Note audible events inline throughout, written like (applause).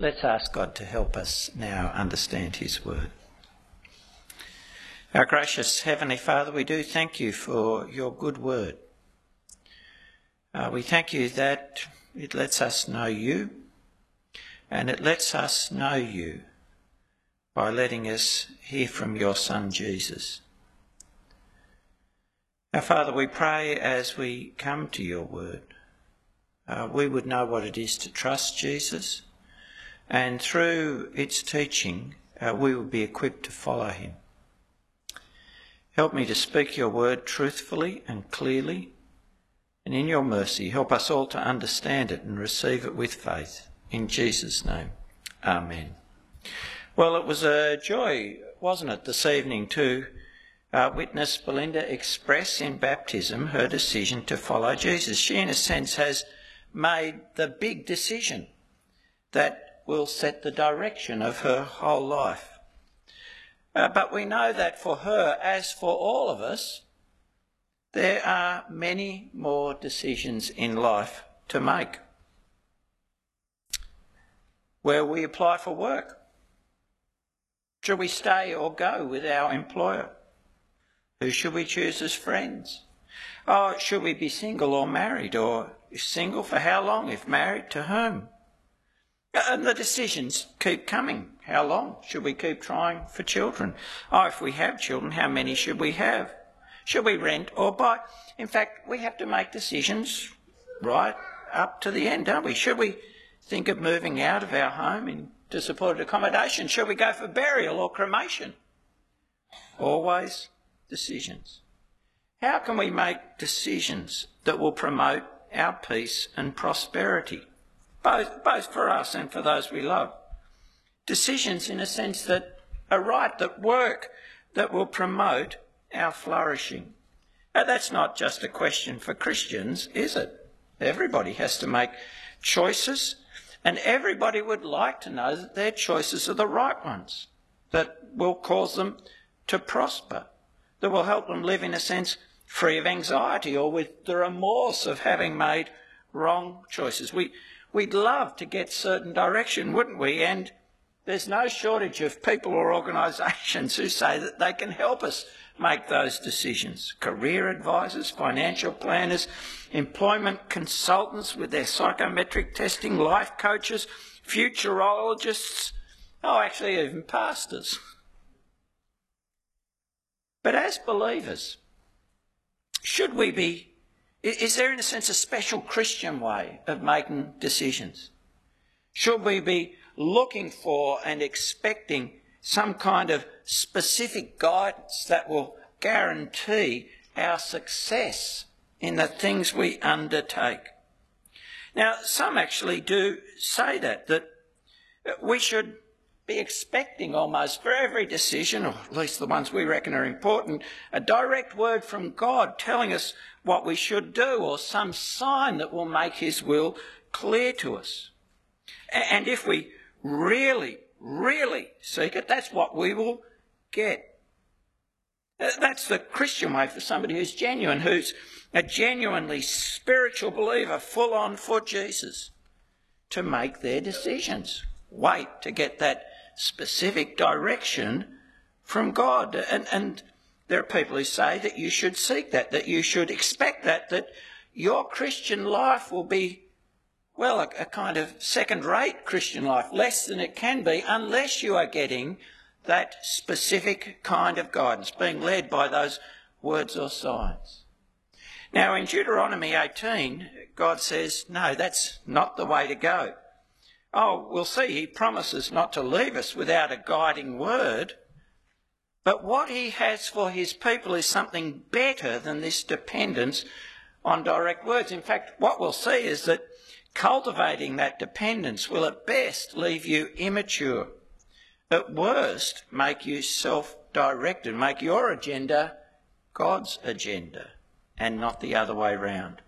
Let's ask God to help us now understand His word. Our gracious Heavenly Father, we do thank you for your good word. Uh, we thank you that it lets us know you and it lets us know you by letting us hear from your Son Jesus. Our Father, we pray as we come to your word, uh, we would know what it is to trust Jesus and through its teaching, uh, we will be equipped to follow him. Help me to speak your word truthfully and clearly, and in your mercy, help us all to understand it and receive it with faith. In Jesus' name, Amen. Well, it was a joy, wasn't it, this evening to uh, witness Belinda express in baptism her decision to follow Jesus. She, in a sense, has made the big decision that will set the direction of her whole life. Uh, but we know that for her, as for all of us, there are many more decisions in life to make. Where we apply for work? Should we stay or go with our employer? Who should we choose as friends? Oh, should we be single or married? Or if single for how long? If married, to whom? Uh, and the decisions keep coming. How long should we keep trying for children? Oh, if we have children, how many should we have? Should we rent or buy? In fact, we have to make decisions right up to the end, don't we? Should we think of moving out of our home into supported accommodation? Should we go for burial or cremation? Always decisions. How can we make decisions that will promote our peace and prosperity? Both, both for us and for those we love. Decisions in a sense that are right, that work, that will promote our flourishing. Now, that's not just a question for Christians, is it? Everybody has to make choices, and everybody would like to know that their choices are the right ones, that will cause them to prosper, that will help them live, in a sense, free of anxiety or with the remorse of having made wrong choices. We, we'd love to get certain direction, wouldn't we? And there's no shortage of people or organisations who say that they can help us make those decisions. Career advisors, financial planners, employment consultants with their psychometric testing, life coaches, futurologists, oh, actually, even pastors. But as believers, should we be is there, in a sense, a special Christian way of making decisions? Should we be looking for and expecting some kind of specific guidance that will guarantee our success in the things we undertake? Now, some actually do say that, that we should be expecting almost for every decision, or at least the ones we reckon are important, a direct word from God telling us what we should do or some sign that will make His will clear to us. And if we really, really seek it, that's what we will get. Uh, that's the Christian way for somebody who's genuine, who's a genuinely spiritual believer, full on for Jesus, to make their decisions. Wait to get that specific direction from God. And, and there are people who say that you should seek that, that you should expect that, that your Christian life will be, well, a, a kind of second rate Christian life, less than it can be, unless you are getting that specific kind of guidance, being led by those words or signs. Now, in Deuteronomy 18, God says, no, that's not the way to go. Oh, we'll see, he promises not to leave us without a guiding word. But what he has for his people is something better than this dependence on direct words. In fact, what we'll see is that cultivating that dependence will at best leave you immature, at worst make you self-directed, make your agenda God's agenda and not the other way round.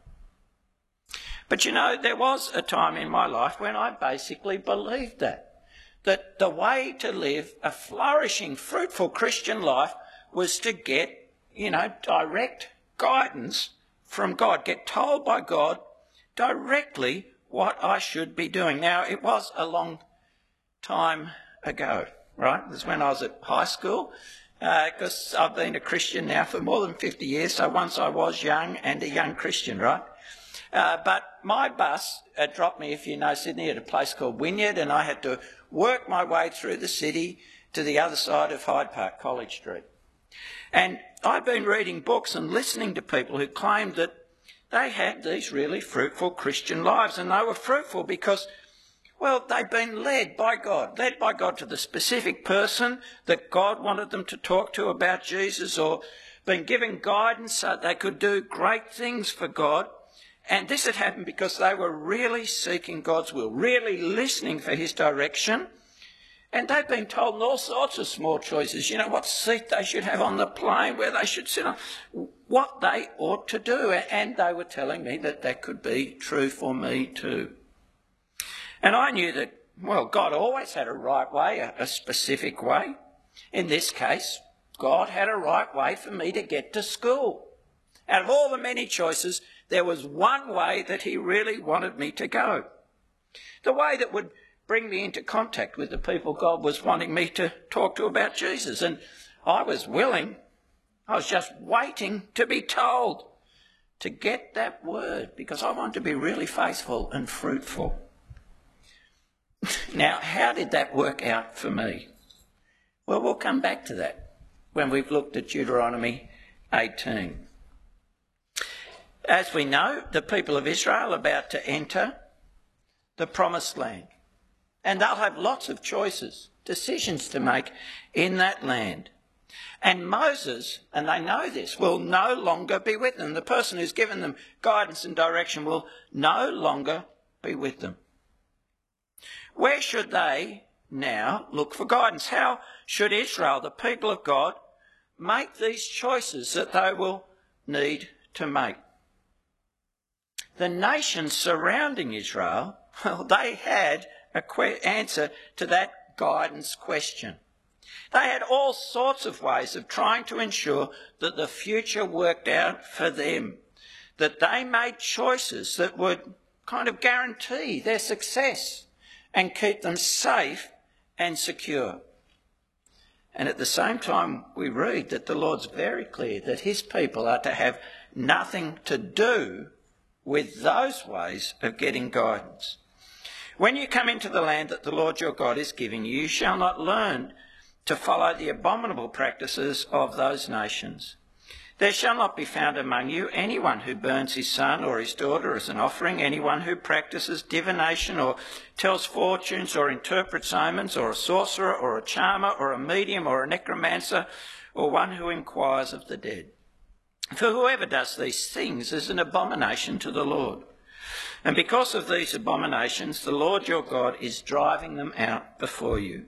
But you know, there was a time in my life when I basically believed that. That the way to live a flourishing, fruitful Christian life was to get, you know, direct guidance from God, get told by God directly what I should be doing. Now, it was a long time ago, right? It was when I was at high school, because uh, I've been a Christian now for more than 50 years, so once I was young and a young Christian, right? Uh, but my bus uh, dropped me, if you know Sydney, at a place called Wynyard, and I had to work my way through the city to the other side of Hyde Park, College Street. And I've been reading books and listening to people who claimed that they had these really fruitful Christian lives, and they were fruitful because, well, they'd been led by God, led by God to the specific person that God wanted them to talk to about Jesus, or been given guidance so they could do great things for God. And this had happened because they were really seeking God's will, really listening for His direction and they've been told all sorts of small choices, you know, what seat they should have on the plane, where they should sit on, what they ought to do. And they were telling me that that could be true for me too. And I knew that, well, God always had a right way, a, a specific way. In this case, God had a right way for me to get to school. Out of all the many choices, there was one way that He really wanted me to go. The way that would bring me into contact with the people God was wanting me to talk to about Jesus. And I was willing. I was just waiting to be told to get that word because I want to be really faithful and fruitful. now, how did that work out for me? Well, we'll come back to that when we've looked at Deuteronomy 18. As we know, the people of Israel are about to enter the promised land. And they'll have lots of choices, decisions to make in that land. And Moses, and they know this, will no longer be with them. The person who's given them guidance and direction will no longer be with them. Where should they now look for guidance? How should Israel, the people of God, make these choices that they will need to make? The nations surrounding Israel, (laughs) well, they had a que- answer to that guidance question. They had all sorts of ways of trying to ensure that the future worked out for them, that they made choices that would kind of guarantee their success and keep them safe and secure. And at the same time, we read that the Lord's very clear that his people are to have nothing to do with those ways of getting guidance. When you come into the land that the Lord your God is giving you, you shall not learn to follow the abominable practices of those nations. There shall not be found among you anyone who burns his son or his daughter as an offering, anyone who practices divination or tells fortunes or interprets omens, or a sorcerer or a charmer or a medium or a necromancer, or one who inquires of the dead. For whoever does these things is an abomination to the Lord. And because of these abominations, the Lord your God is driving them out before you.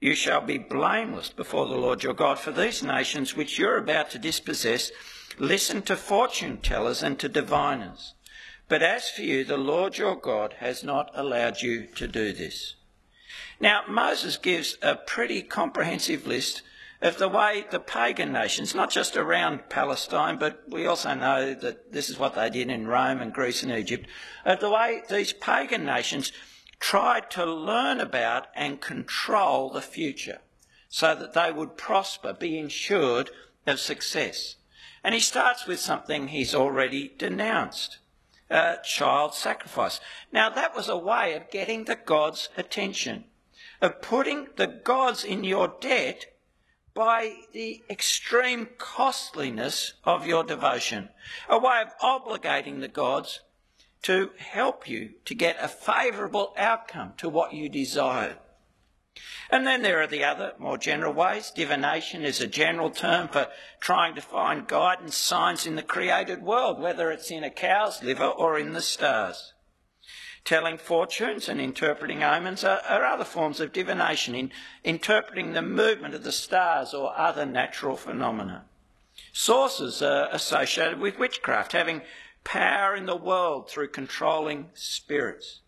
You shall be blameless before the Lord your God, for these nations which you're about to dispossess listen to fortune tellers and to diviners. But as for you, the Lord your God has not allowed you to do this. Now, Moses gives a pretty comprehensive list of the way the pagan nations, not just around Palestine, but we also know that this is what they did in Rome and Greece and Egypt, of the way these pagan nations tried to learn about and control the future so that they would prosper, be ensured of success. And he starts with something he's already denounced. Uh, child sacrifice. Now that was a way of getting the gods' attention, of putting the gods in your debt by the extreme costliness of your devotion, a way of obligating the gods to help you to get a favourable outcome to what you desire. And then there are the other more general ways. Divination is a general term for trying to find guidance signs in the created world, whether it's in a cow's liver or in the stars. Telling fortunes and interpreting omens are, are other forms of divination, in interpreting the movement of the stars or other natural phenomena. Sorcerers are associated with witchcraft, having power in the world through controlling spirits.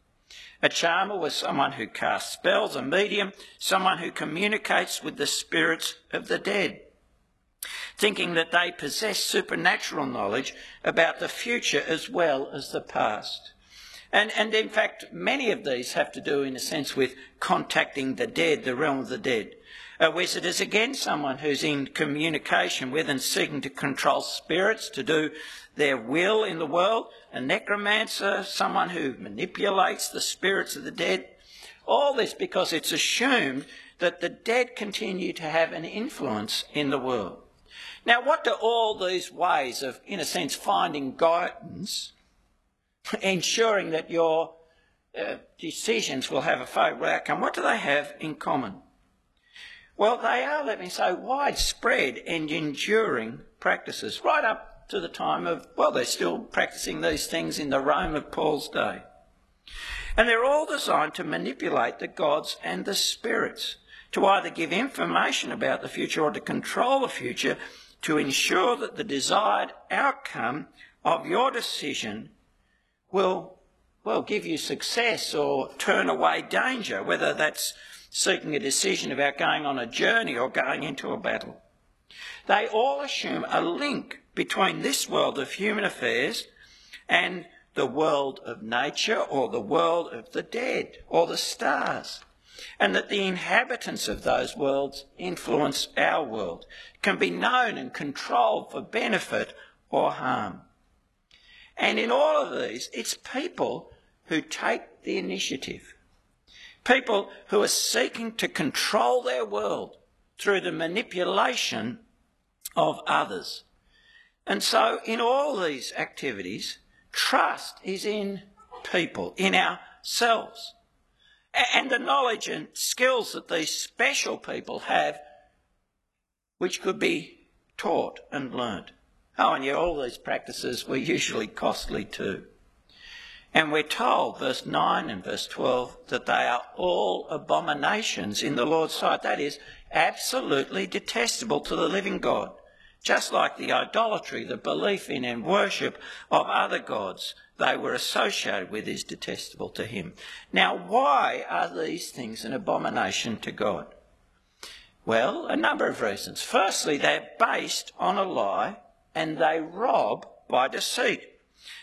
A charmer was someone who casts spells, a medium, someone who communicates with the spirits of the dead, thinking that they possess supernatural knowledge about the future as well as the past. And, and in fact, many of these have to do, in a sense, with contacting the dead, the realm of the dead. Uh, a wizard is again someone who's in communication with and seeking to control spirits, to do their will in the world. A necromancer, someone who manipulates the spirits of the dead. All this because it's assumed that the dead continue to have an influence in the world. Now, what do all these ways of, in a sense, finding guidance, (laughs) ensuring that your uh, decisions will have a favourable outcome, what do they have in common? Well, they are, let me say, widespread and enduring practices, right up to the time of, well, they're still practicing these things in the Rome of Paul's day. And they're all designed to manipulate the gods and the spirits, to either give information about the future or to control the future to ensure that the desired outcome of your decision will, well, give you success or turn away danger, whether that's seeking a decision about going on a journey or going into a battle. They all assume a link between this world of human affairs and the world of nature or the world of the dead or the stars and that the inhabitants of those worlds influence our world, can be known and controlled for benefit or harm. And in all of these, it's people who take the initiative. People who are seeking to control their world through the manipulation of others. And so, in all these activities, trust is in people, in ourselves and the knowledge and skills that these special people have, which could be taught and learnt. Oh, and yeah, all these practices were usually costly too. And we're told, verse 9 and verse 12, that they are all abominations in the Lord's sight. That is, absolutely detestable to the living God. Just like the idolatry, the belief in and worship of other gods they were associated with is detestable to him. Now, why are these things an abomination to God? Well, a number of reasons. Firstly, they're based on a lie and they rob by deceit.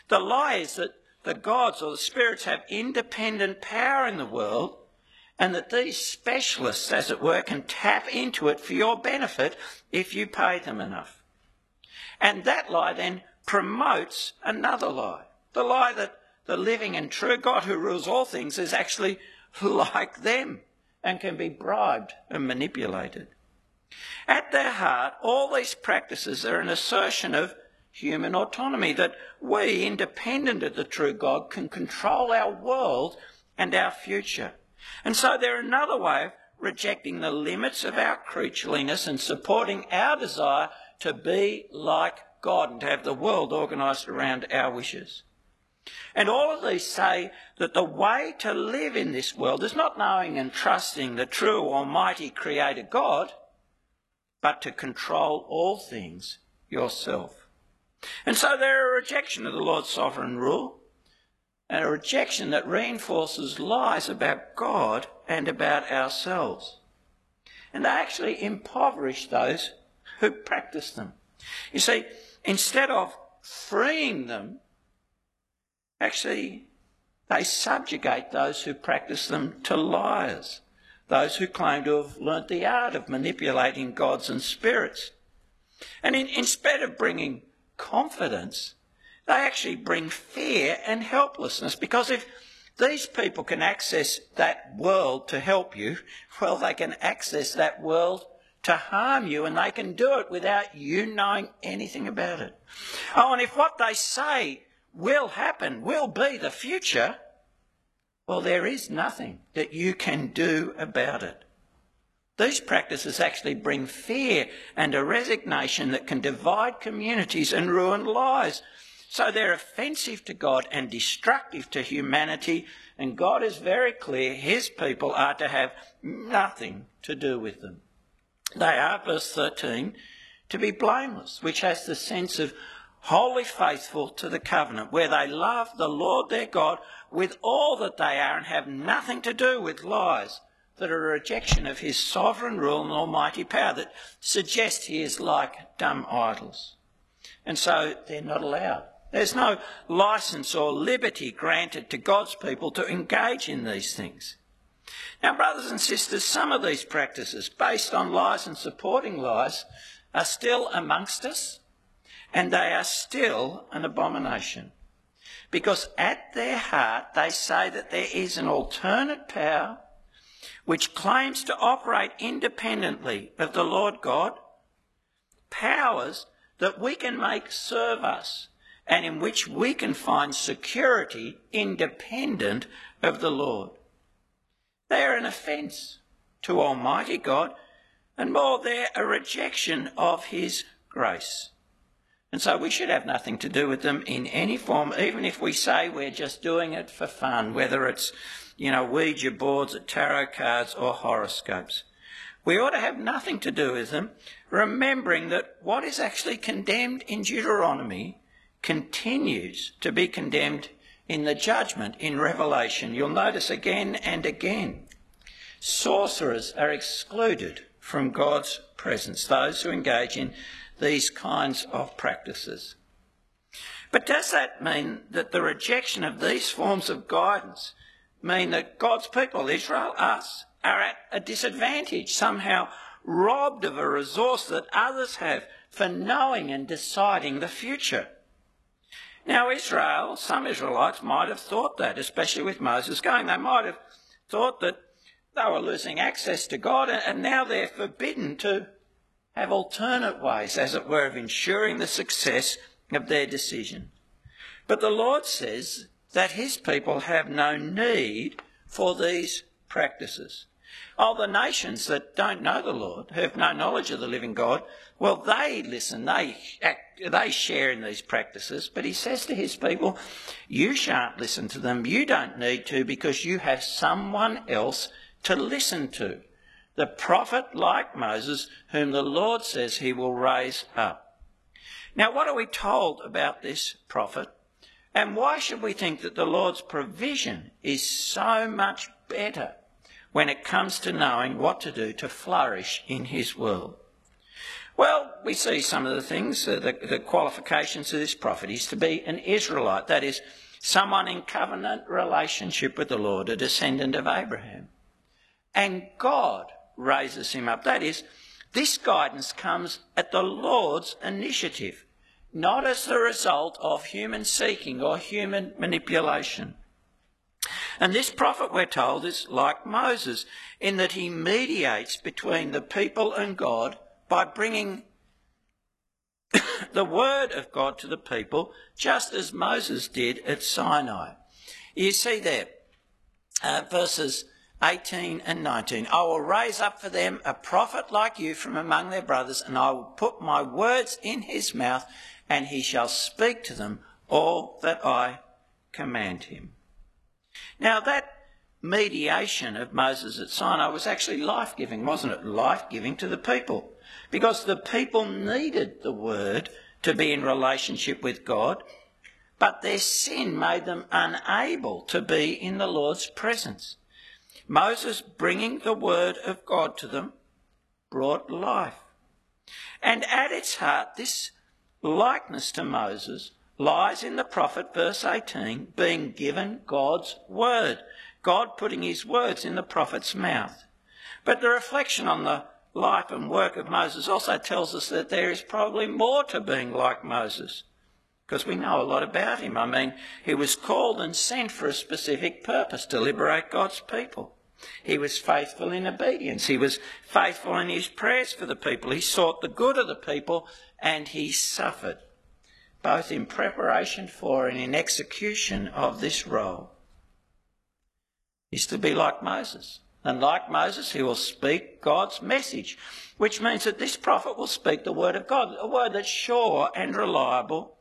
The lie is that the gods or the spirits have independent power in the world and that these specialists, as it were, can tap into it for your benefit if you pay them enough. And that lie then promotes another lie. The lie that the living and true God who rules all things is actually (laughs) like them and can be bribed and manipulated. At their heart, all these practices are an assertion of human autonomy, that we, independent of the true God, can control our world and our future. And so they're another way of rejecting the limits of our creatureliness and supporting our desire to be like God and to have the world organised around our wishes. And all of these say that the way to live in this world is not knowing and trusting the true Almighty Creator God, but to control all things yourself. And so they're a rejection of the Lord's sovereign rule, and a rejection that reinforces lies about God and about ourselves. And they actually impoverish those who practice them. You see, instead of freeing them Actually, they subjugate those who practice them to liars, those who claim to have learnt the art of manipulating gods and spirits. And in, instead of bringing confidence, they actually bring fear and helplessness because if these people can access that world to help you, (laughs) well, they can access that world to harm you and they can do it without you knowing anything about it. Oh, and if what they say will happen, will be the future, well, there is nothing that you can do about it. These practices actually bring fear and a resignation that can divide communities and ruin lives. So they're offensive to God and destructive to humanity, and God is very clear his people are to have nothing to do with them. They are, verse 13, to be blameless, which has the sense of wholly faithful to the covenant, where they love the Lord their God with all that they are and have nothing to do with lies that are a rejection of his sovereign rule and almighty power that suggest he is like dumb idols. And so they're not allowed There's no license or liberty granted to God's people to engage in these things. Now, brothers and sisters, some of these practices, based on lies and supporting lies, are still amongst us, and they are still an abomination. Because at their heart, they say that there is an alternate power which claims to operate independently of the Lord God, powers that we can make serve us and in which we can find security independent of the Lord. They are an offence to Almighty God, and more, they're a rejection of His grace. And so we should have nothing to do with them in any form, even if we say we're just doing it for fun, whether it's, you know, Ouija boards, or tarot cards, or horoscopes. We ought to have nothing to do with them, remembering that what is actually condemned in Deuteronomy continues to be condemned in the judgment in Revelation. You'll notice again and again. Sorcerers are excluded from God's presence, those who engage in these kinds of practices. But does that mean that the rejection of these forms of guidance mean that God's people, Israel, us, are at a disadvantage, somehow robbed of a resource that others have for knowing and deciding the future? Now, Israel, some Israelites might have thought that, especially with Moses going. They might have thought that they were losing access to God and now they're forbidden to have alternate ways, as it were, of ensuring the success of their decision. But the Lord says that his people have no need for these practices. Oh, the nations that don't know the Lord, who have no knowledge of the living God, well, they listen, they act, they share in these practices. But he says to his people, you shan't listen to them. You don't need to because you have someone else to listen to. The prophet like Moses, whom the Lord says he will raise up. Now, what are we told about this prophet? And why should we think that the Lord's provision is so much better when it comes to knowing what to do to flourish in his world? Well, we see some of the things, uh, the, the qualifications of this prophet is to be an Israelite, that is, someone in covenant relationship with the Lord, a descendant of Abraham. And God raises him up. That is, this guidance comes at the Lord's initiative, not as the result of human seeking or human manipulation. And this prophet, we're told, is like Moses in that he mediates between the people and God by bringing (coughs) the word of God to the people, just as Moses did at Sinai. You see there, uh, verses 18 and 19. I will raise up for them a prophet like you from among their brothers, and I will put my words in his mouth, and he shall speak to them all that I command him. Now, that mediation of Moses at Sinai was actually life giving, wasn't it? Life giving to the people because the people needed the word to be in relationship with God, but their sin made them unable to be in the Lord's presence. Moses bringing the word of God to them brought life. And at its heart, this likeness to Moses lies in the prophet, verse 18, being given God's word. God putting his words in the prophet's mouth. But the reflection on the life and work of Moses also tells us that there is probably more to being like Moses because we know a lot about him. I mean, he was called and sent for a specific purpose to liberate God's people. He was faithful in obedience. He was faithful in his prayers for the people. He sought the good of the people and he suffered, both in preparation for and in execution of this role. He's to be like Moses. And like Moses, he will speak God's message, which means that this prophet will speak the word of God, a word that's sure and reliable,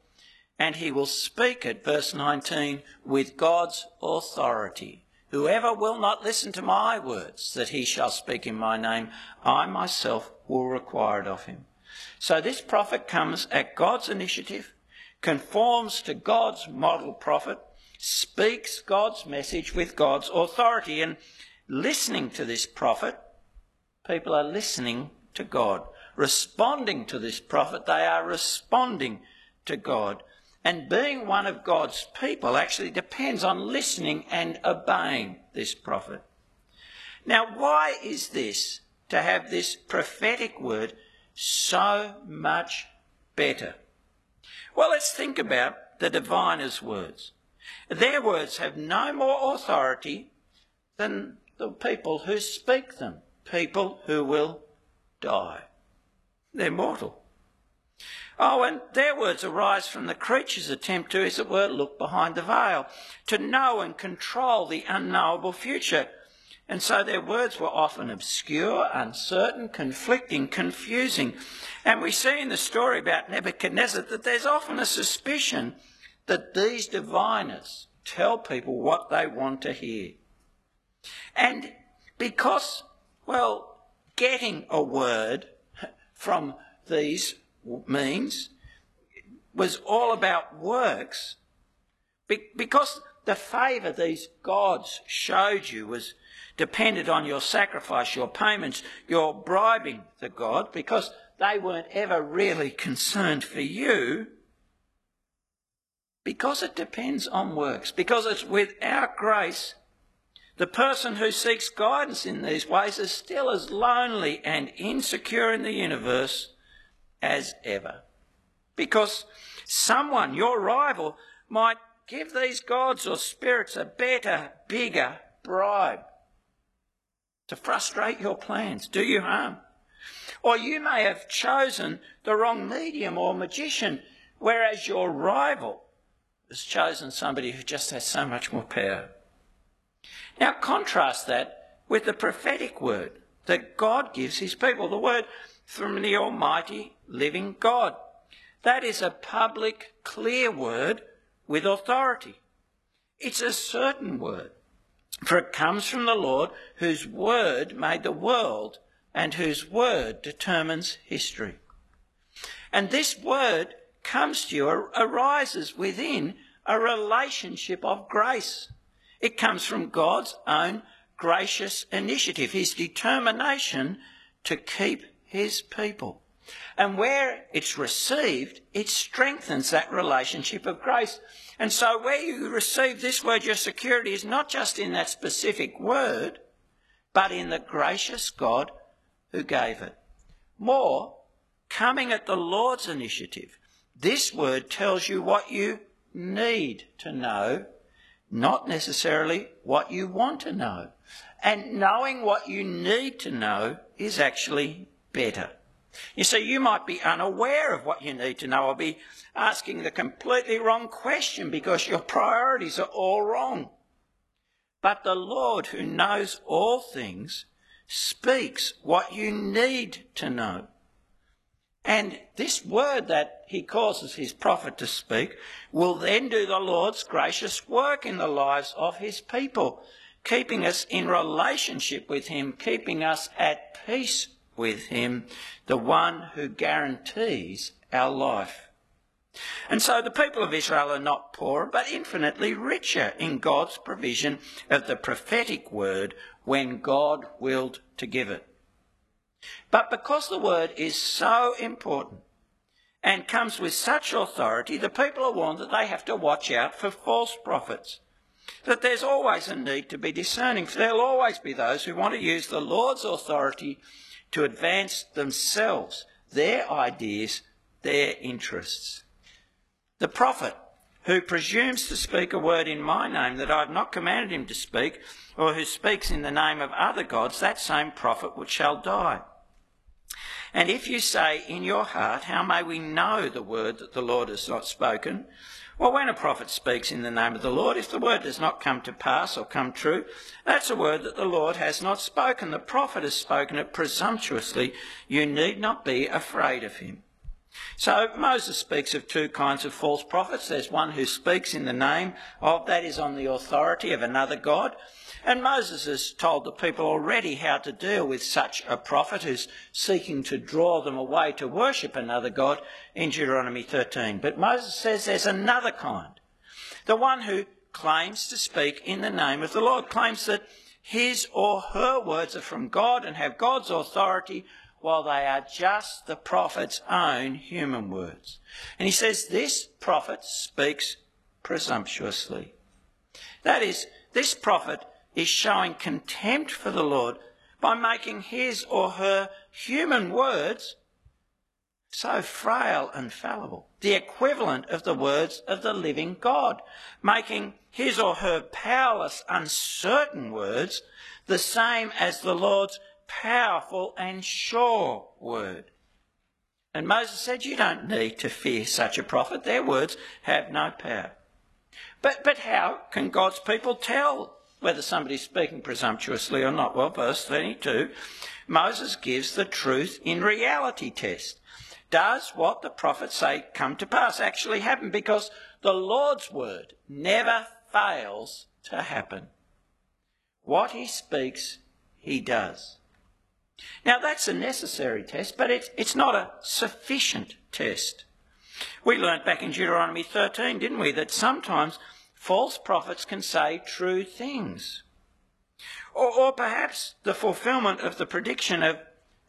and he will speak it, verse 19, with God's authority. Whoever will not listen to my words that he shall speak in my name, I myself will require it of him. So this prophet comes at God's initiative, conforms to God's model prophet, speaks God's message with God's authority. And listening to this prophet, people are listening to God. Responding to this prophet, they are responding to God. And being one of God's people actually depends on listening and obeying this prophet. Now, why is this to have this prophetic word so much better? Well, let's think about the diviner's words. Their words have no more authority than the people who speak them, people who will die. They're mortal. Oh, and their words arise from the creature's attempt to, as it were, look behind the veil, to know and control the unknowable future. And so their words were often obscure, uncertain, conflicting, confusing. And we see in the story about Nebuchadnezzar that there's often a suspicion that these diviners tell people what they want to hear. And because, well, getting a word from these means was all about works, because the favour these gods showed you was depended on your sacrifice, your payments, your bribing the god, because they weren't ever really (laughs) concerned for you, because it depends on works, because it's without grace, the person who seeks guidance in these ways is still as lonely and insecure in the universe as ever. Because someone, your rival, might give these gods or spirits a better, bigger bribe to frustrate your plans, do you harm. Or you may have chosen the wrong medium or magician, whereas your rival has chosen somebody who just has so much more power. Now contrast that with the prophetic word that God gives his people, the word from the Almighty living God. That is a public, clear word with authority. It's a certain word, for it comes from the Lord whose word made the world and whose word determines history. And this word comes to you, arises within a relationship of grace. It comes from God's own gracious initiative, his determination to keep his people. And where it's received, it strengthens that relationship of grace. And so where you receive this word, your security is not just in that specific word, but in the gracious God who gave it. More, coming at the Lord's initiative, this word tells you what you need to know, not necessarily what you want to know. And knowing what you need to know is actually better. You see, you might be unaware of what you need to know or be asking the completely wrong question because your priorities are all wrong. But the Lord, who knows all things, speaks what you need to know. And this word that he causes his prophet to speak will then do the Lord's gracious work in the lives of his people, keeping us in relationship with him, keeping us at peace with him, the one who guarantees our life. And so the people of Israel are not poorer, but infinitely richer in God's provision of the prophetic word when God willed to give it. But because the word is so important and comes with such authority, the people are warned that they have to watch out for false prophets. That there's always a need to be discerning, for there'll always be those who want to use the Lord's authority to advance themselves, their ideas, their interests. The prophet who presumes to speak a word in my name that I have not commanded him to speak, or who speaks in the name of other gods, that same prophet shall die. And if you say in your heart, How may we know the word that the Lord has not spoken? Well, when a prophet speaks in the name of the Lord, if the word does not come to pass or come true, that's a word that the Lord has not spoken. The prophet has spoken it presumptuously. You need not be afraid of him. So Moses speaks of two kinds of false prophets. There's one who speaks in the name of, that is on the authority of another God, and Moses has told the people already how to deal with such a prophet who's seeking to draw them away to worship another God in Deuteronomy 13. But Moses says there's another kind. The one who claims to speak in the name of the Lord, claims that his or her words are from God and have God's authority, while they are just the prophet's own human words. And he says this prophet speaks presumptuously. That is, this prophet is showing contempt for the Lord by making his or her human words so frail and fallible, the equivalent of the words of the living God, making his or her powerless, uncertain words the same as the Lord's powerful and sure word. And Moses said, You don't need to fear such a prophet. Their words have no power. But, but how can God's people tell whether somebody's speaking presumptuously or not? Well, verse 32, Moses gives the truth in reality test. Does what the prophets say come to pass actually happen? Because the Lord's word never fails to happen. What he speaks, he does. Now, that's a necessary test, but it's, it's not a sufficient test. We learnt back in Deuteronomy 13, didn't we, that sometimes false prophets can say true things. Or, or perhaps the fulfillment of the prediction of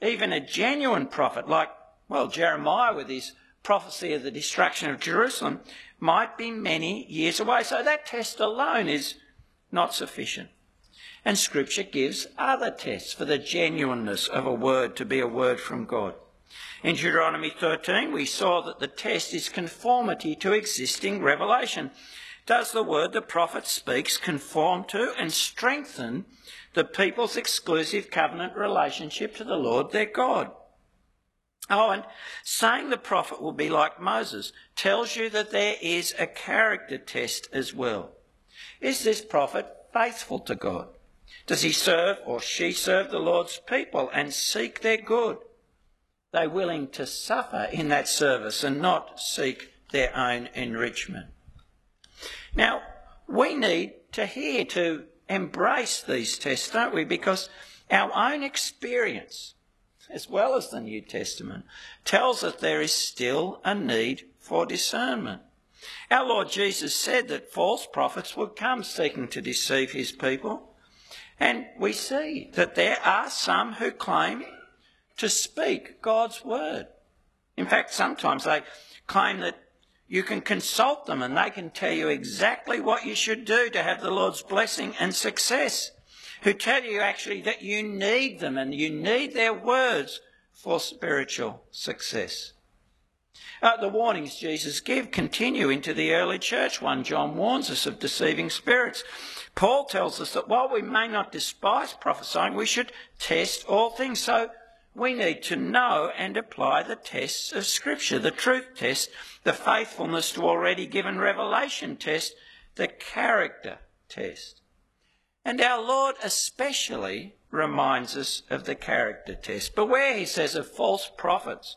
even a genuine prophet, like, well, Jeremiah with his prophecy of the destruction of Jerusalem, might be many years away. So that test alone is not sufficient. And Scripture gives other tests for the genuineness of a word to be a word from God. In Deuteronomy 13, we saw that the test is conformity to existing revelation. Does the word the prophet speaks conform to and strengthen the people's exclusive covenant relationship to the Lord their God? Oh, and saying the prophet will be like Moses tells you that there is a character test as well. Is this prophet faithful to God? Does he serve or she serve the Lord's people and seek their good? They're willing to suffer in that service and not seek their own enrichment. Now, we need to hear, to embrace these tests, don't we? Because our own experience, as well as the New Testament, tells us there is still a need for discernment. Our Lord Jesus said that false prophets would come seeking to deceive his people. And we see that there are some who claim to speak God's word. In fact, sometimes they claim that you can consult them and they can tell you exactly what you should do to have the Lord's blessing and success. Who tell you actually that you need them and you need their words for spiritual success. Uh, the warnings Jesus gave continue into the early church. 1 John warns us of deceiving spirits. Paul tells us that while we may not despise prophesying, we should test all things. So we need to know and apply the tests of Scripture the truth test, the faithfulness to already given revelation test, the character test. And our Lord especially reminds us of the character test. Beware, he says, of false prophets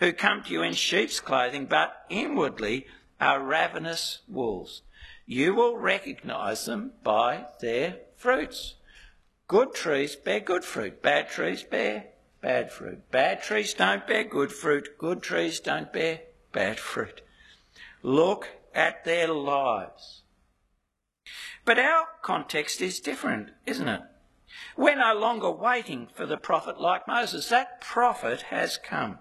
who come to you in sheep's clothing, but inwardly are ravenous wolves. You will recognize them by their fruits. Good trees bear good fruit, bad trees bear bad fruit. Bad trees don't bear good fruit, good trees don't bear bad fruit. Look at their lives. But our context is different, isn't it? We're no longer waiting for the prophet like Moses. That prophet has come.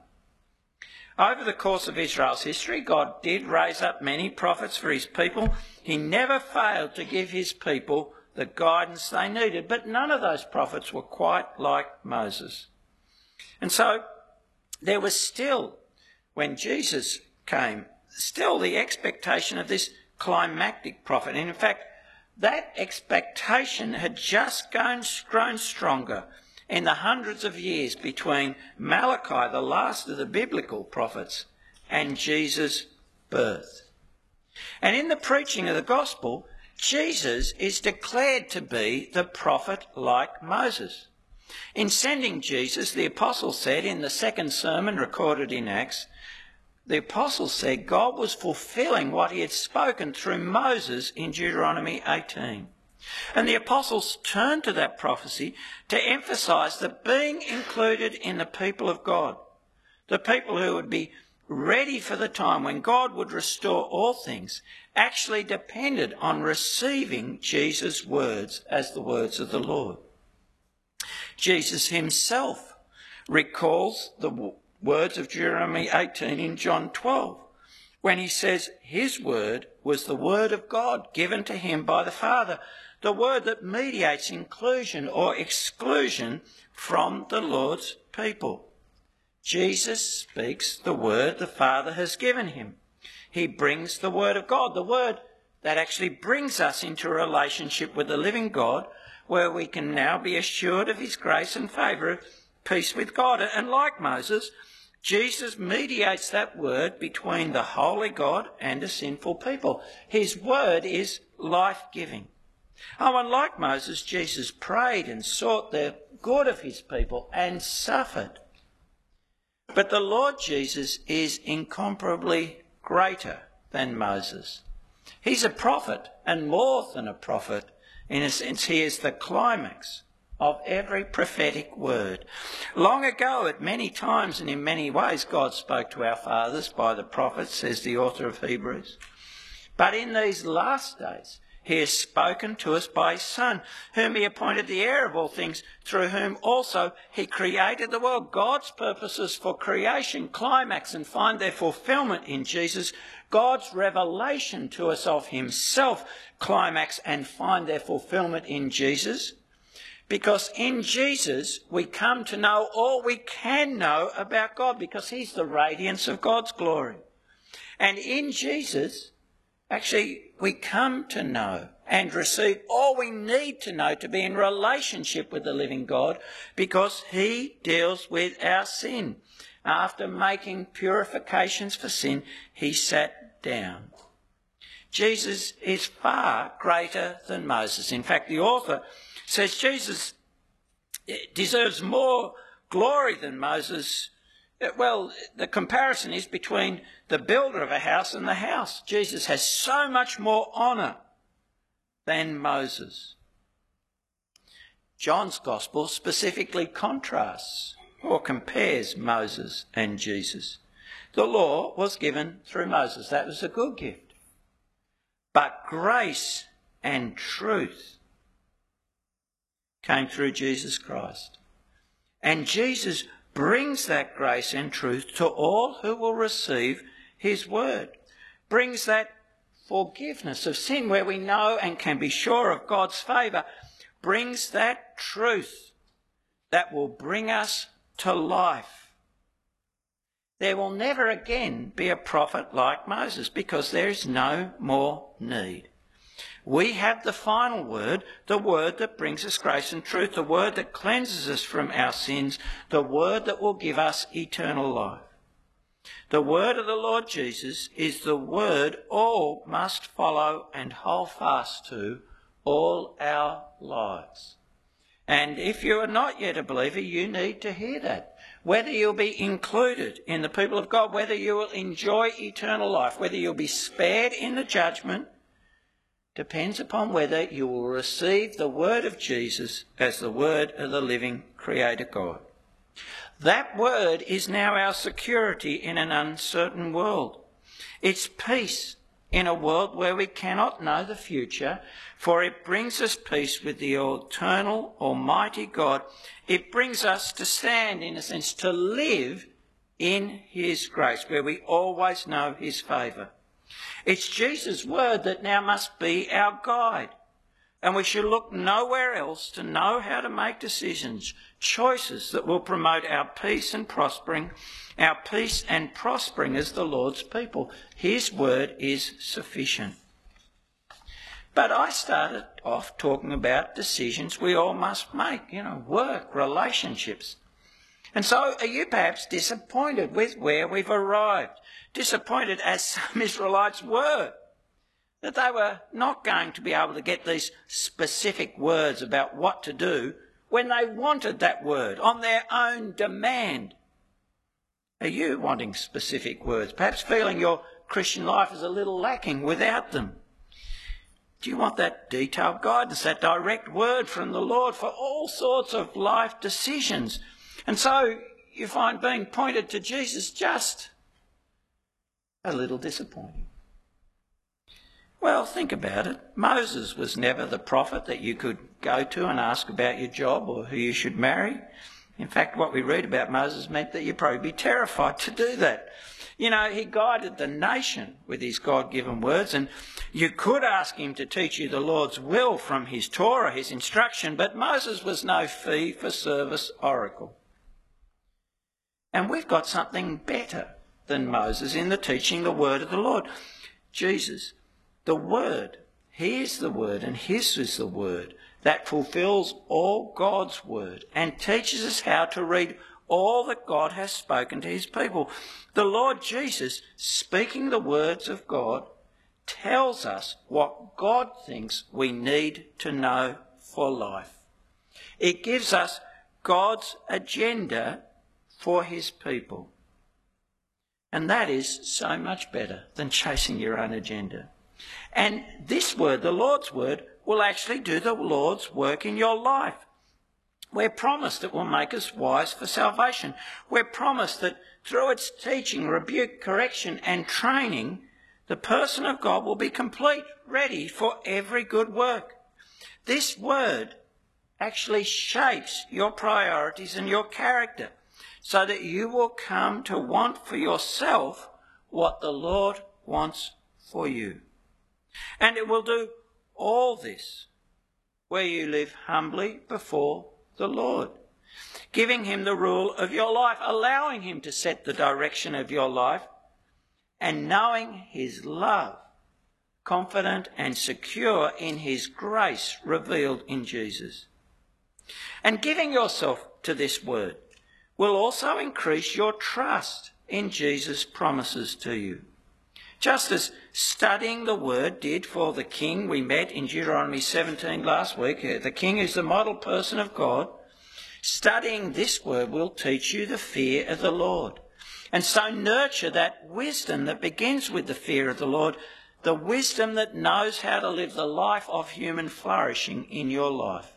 Over the course of Israel's history, God did raise up many prophets for his people. He never failed to give his people the guidance they needed, but none of those prophets were quite like Moses. And so there was still, when Jesus came, still the expectation of this climactic prophet. And in fact, that expectation had just grown stronger in the hundreds of years between Malachi, the last of the biblical prophets, and Jesus' birth. And in the preaching of the gospel, Jesus is declared to be the prophet like Moses. In sending Jesus, the apostle said in the second sermon recorded in Acts, the apostle said God was fulfilling what he had spoken through Moses in Deuteronomy 18. And the apostles turned to that prophecy to emphasize that being included in the people of God, the people who would be ready for the time when God would restore all things, actually depended on receiving Jesus' words as the words of the Lord. Jesus himself recalls the words of Jeremiah 18 in John 12 when he says his word was the word of God given to him by the Father, the word that mediates inclusion or exclusion from the Lord's people. Jesus speaks the word the Father has given him. He brings the word of God, the word that actually brings us into a relationship with the living God where we can now be assured of his grace and favour, peace with God. And like Moses, Jesus mediates that word between the holy God and a sinful people. His word is life giving. Oh, and like Moses, Jesus prayed and sought the good of his people and suffered. But the Lord Jesus is incomparably greater than Moses. He's a prophet and more than a prophet. In a sense, he is the climax of every prophetic word. Long ago, at many times and in many ways, God spoke to our fathers by the prophets, says the author of Hebrews. But in these last days, he has spoken to us by his Son, whom he appointed the heir of all things, through whom also he created the world. God's purposes for creation climax and find their fulfillment in Jesus. God's revelation to us of himself climax and find their fulfillment in Jesus. Because in Jesus, we come to know all we can know about God because He's the radiance of God's glory. And in Jesus, actually, we come to know and receive all we need to know to be in relationship with the living God because He deals with our sin. After making purifications for sin, He sat down. Jesus is far greater than Moses. In fact, the author says Jesus deserves more glory than Moses. Uh, well, the comparison is between the builder of a house and the house. Jesus has so much more honour than Moses. John's Gospel specifically contrasts or compares Moses and Jesus. The law was given through Moses. That was a good gift. But grace and truth came through Jesus Christ. And Jesus brings that grace and truth to all who will receive his word, brings that forgiveness of sin where we know and can be sure of God's favour, brings that truth that will bring us to life. There will never again be a prophet like Moses because there is no more need. We have the final word, the word that brings us grace and truth, the word that cleanses us from our sins, the word that will give us eternal life. The word of the Lord Jesus is the word all must follow and hold fast to all our lives. And if you are not yet a believer, you need to hear that. Whether you'll be included in the people of God, whether you will enjoy eternal life, whether you'll be spared in the judgment, depends upon whether you will receive the word of Jesus as the word of the living Creator God. That word is now our security in an uncertain world. It's peace in a world where we cannot know the future, for it brings us peace with the eternal, almighty God. It brings us to stand, in a sense, to live in His grace, where we always know His favour. It's Jesus' word that now must be our guide. And we should look nowhere else to know how to make decisions, choices that will promote our peace and prospering, our peace and prospering as the Lord's people. His word is sufficient. But I started off talking about decisions we all must make, you know, work, relationships. And so are you perhaps disappointed with where we've arrived? disappointed as (laughs) some Israelites were that they were not going to be able to get these specific words about what to do when they wanted that word on their own demand. Are you wanting specific words? Perhaps feeling your Christian life is a little lacking without them. Do you want that detailed guidance, that direct word from the Lord for all sorts of life decisions? And so you find being pointed to Jesus just a little disappointing. Well, think about it. Moses was never the prophet that you could go to and ask about your job or who you should marry. In fact, what we read about Moses meant that you'd probably be terrified to do that. You know, he guided the nation with his God given words, and you could ask him to teach you the Lord's will from his Torah, his instruction, but Moses was no fee for service oracle. And we've got something better than Moses in the teaching the word of the Lord. Jesus, the word, he is the word, and his is the word that fulfills all God's word and teaches us how to read all that God has spoken to his people. The Lord Jesus, speaking the words of God, tells us what God thinks we need to know for life. It gives us God's agenda for his people. And that is so much better than chasing your own agenda. And this word, the Lord's word, will actually do the Lord's work in your life. We're promised it will make us wise for salvation. We're promised that through its teaching, rebuke, correction, and training, the person of God will be complete, ready for every good work. This word actually shapes your priorities and your character so that you will come to want for yourself what the Lord wants for you. And it will do all this where you live humbly before the Lord, giving Him the rule of your life, allowing Him to set the direction of your life, and knowing His love, confident and secure in His grace revealed in Jesus. And giving yourself to this word will also increase your trust in Jesus' promises to you. Just as studying the word did for the king we met in Deuteronomy 17 last week, uh, the king is the model person of God. Studying this word will teach you the fear of the Lord. And so nurture that wisdom that begins with the fear of the Lord, the wisdom that knows how to live the life of human flourishing in your life.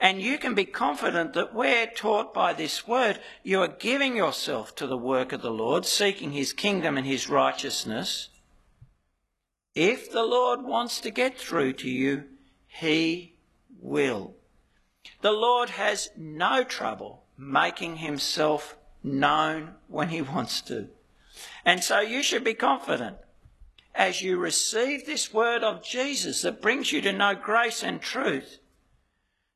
And you can be confident that where taught by this word, you are giving yourself to the work of the Lord, seeking his kingdom and his righteousness. If the Lord wants to get through to you, he will. The Lord has no trouble making himself known when he wants to. And so you should be confident as you receive this word of Jesus that brings you to know grace and truth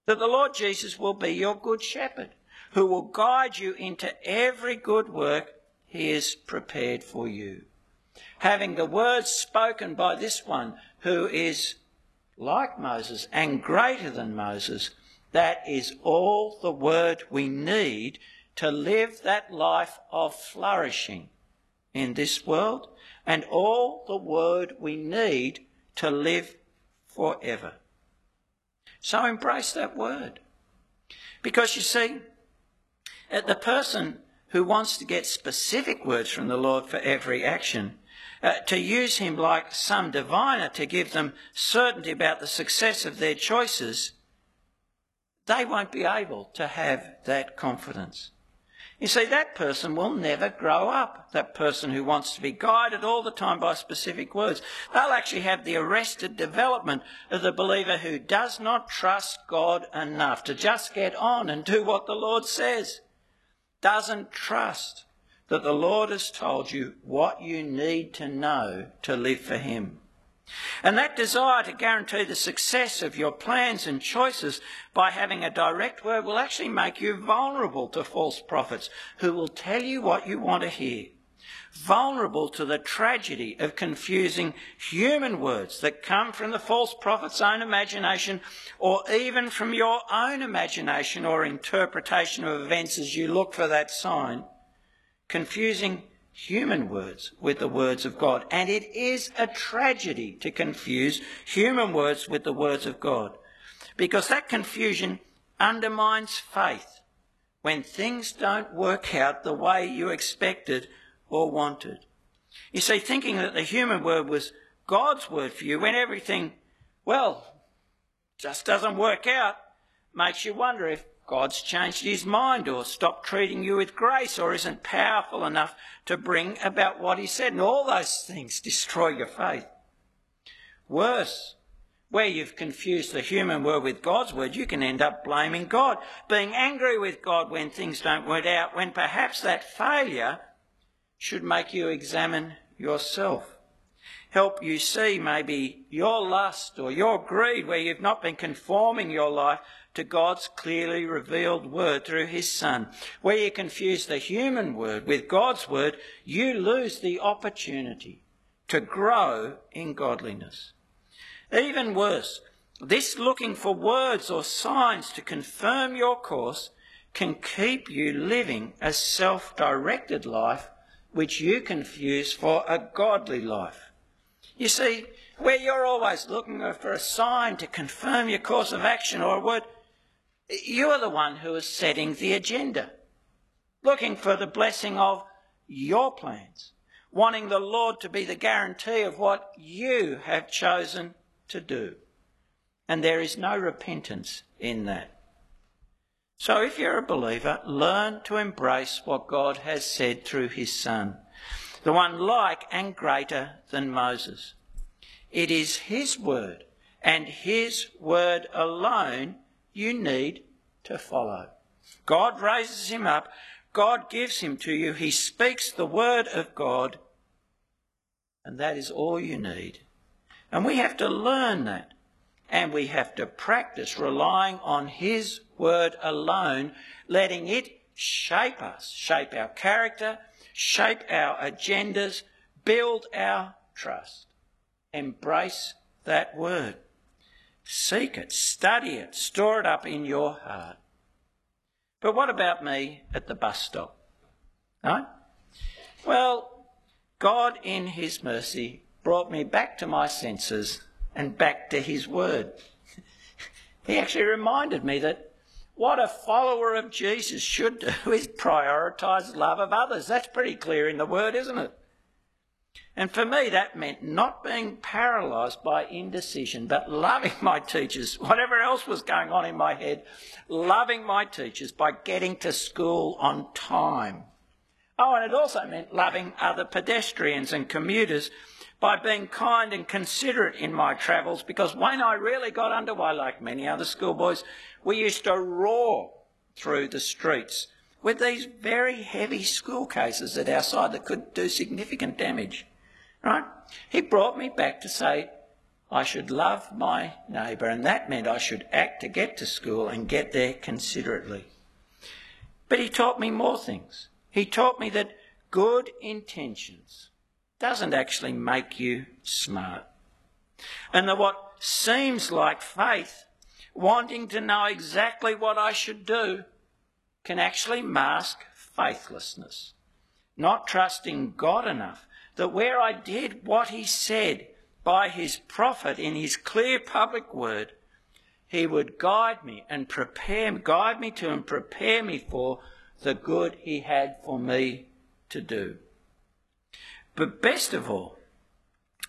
that the Lord Jesus will be your good shepherd, who will guide you into every good work he has prepared for you. Having the words spoken by this one who is like Moses and greater than Moses, that is all the word we need to live that life of flourishing in this world and all the word we need to live forever. So embrace that word. Because you see, the person who wants to get specific words from the Lord for every action, uh, to use him like some diviner to give them certainty about the success of their choices, they won't be able to have that confidence. You see, that person will never grow up. That person who wants to be guided all the time by specific words. They'll actually have the arrested development of the believer who does not trust God enough to just get on and do what the Lord says. Doesn't trust that the Lord has told you what you need to know to live for Him. And that desire to guarantee the success of your plans and choices by having a direct word will actually make you vulnerable to false prophets who will tell you what you want to hear. Vulnerable to the tragedy of confusing human words that come from the false prophet's own imagination or even from your own imagination or interpretation of events as you look for that sign. Confusing human words with the words of God. And it is a tragedy to confuse human words with the words of God because that confusion undermines faith when things don't work out the way you expected or wanted. You see, thinking that the human word was God's word for you when everything, well, just doesn't work out makes you wonder if God's changed his mind or stopped treating you with grace or isn't powerful enough to bring about what he said. And all those things destroy your faith. Worse, Where you've confused the human word with God's word, you can end up blaming God, being angry with God when things don't work out, when perhaps that failure should make you examine yourself. Help you see maybe your lust or your greed where you've not been conforming your life to God's clearly revealed word through his Son. Where you confuse the human word with God's word, you lose the opportunity to grow in godliness. Even worse, this looking for words or signs to confirm your course can keep you living a self directed life which you confuse for a godly life. You see, where you're always looking for a sign to confirm your course of action or a word, you are the one who is setting the agenda, looking for the blessing of your plans, wanting the Lord to be the guarantee of what you have chosen to do. And there is no repentance in that. So if you're a believer, learn to embrace what God has said through his Son, the one like and greater than Moses. It is his word and his word alone you need to follow. God raises him up. God gives him to you. He speaks the word of God. And that is all you need. And we have to learn that. And we have to practice relying on his word alone, letting it shape us, shape our character, shape our agendas, build our trust. Embrace that word. Seek it, study it, store it up in your heart. But what about me at the bus stop? No? Well, God in His mercy brought me back to my senses and back to His Word. (laughs) he actually reminded me that what a follower of Jesus should do is prioritise love of others. That's pretty clear in the Word, isn't it? And for me, that meant not being paralysed by indecision, but loving my teachers, (laughs) whatever else was going on in my head, loving my teachers by getting to school on time. Oh, and it also meant loving other pedestrians and commuters by being kind and considerate in my travels because when I really got underway, like many other schoolboys, we used to roar through the streets with these very heavy school cases at our side that could do significant damage. Right? He brought me back to say I should love my neighbour, and that meant I should act to get to school and get there considerately. But he taught me more things. He taught me that good intentions doesn't actually make you smart. And that what seems like faith, wanting to know exactly what I should do, can actually mask faithlessness. Not trusting God enough that where I did what he said by his prophet in his clear public word, he would guide me and prepare, guide me to and prepare me for the good he had for me to do. But best of all,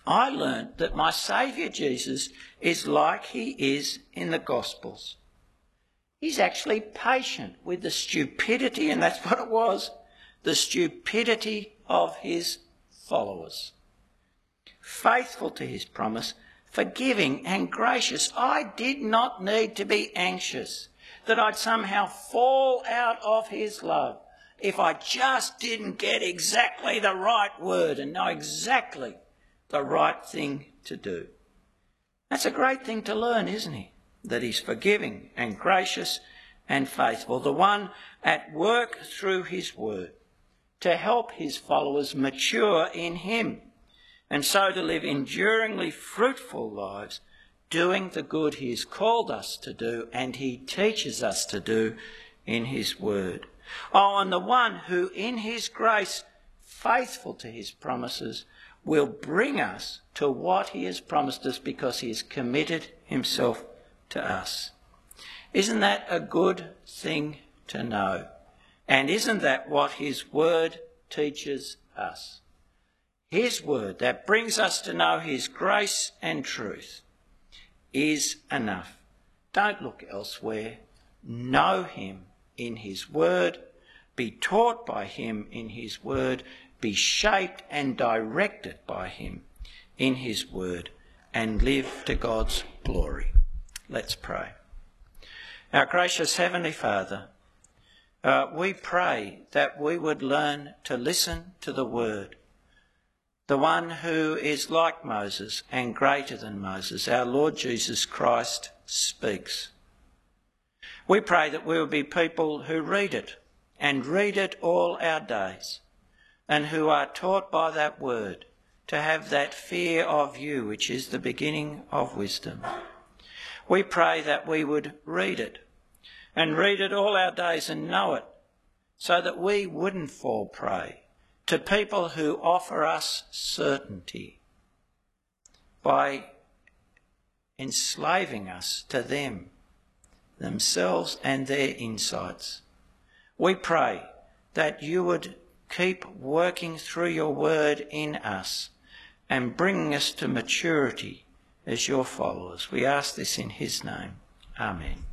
I learned that my Saviour Jesus is like he is in the Gospels. He's actually patient with the stupidity, and that's (laughs) what it was the stupidity of his followers. Faithful to his promise, forgiving and gracious. I did not need to be anxious that I'd somehow fall out of his love if I just didn't get exactly the right word and know exactly the right thing to do. That's a great thing to learn, isn't he? That he's forgiving and gracious and faithful, the one at work through his word to help his followers mature in him, and so to live enduringly fruitful lives, doing the good he has called us to do and he teaches us to do in his word. Oh, and the one who in his grace, faithful to his promises, will bring us to what he has promised us because he has committed himself to us. Isn't that a good thing to know? And isn't that what His Word teaches us? His Word that brings us to know His grace and truth is enough. Don't look elsewhere. Know Him in His Word. Be taught by Him in His Word. Be shaped and directed by Him in His Word. and live to God's glory. Let's pray. Our gracious Heavenly Father, uh, we pray that we would learn to listen to the Word, the one who is like Moses and greater than Moses, our Lord Jesus Christ, speaks. We pray that we will be people who read it and read it all our days and who are taught by that Word to have that fear of you, which is the beginning of wisdom. We pray that we would read it and read it all our days and know it so that we wouldn't fall prey to people who offer us certainty by enslaving us to them, themselves and their insights. We pray that you would keep working through your word in us and bringing us to maturity as your followers. We ask this in his name. Amen.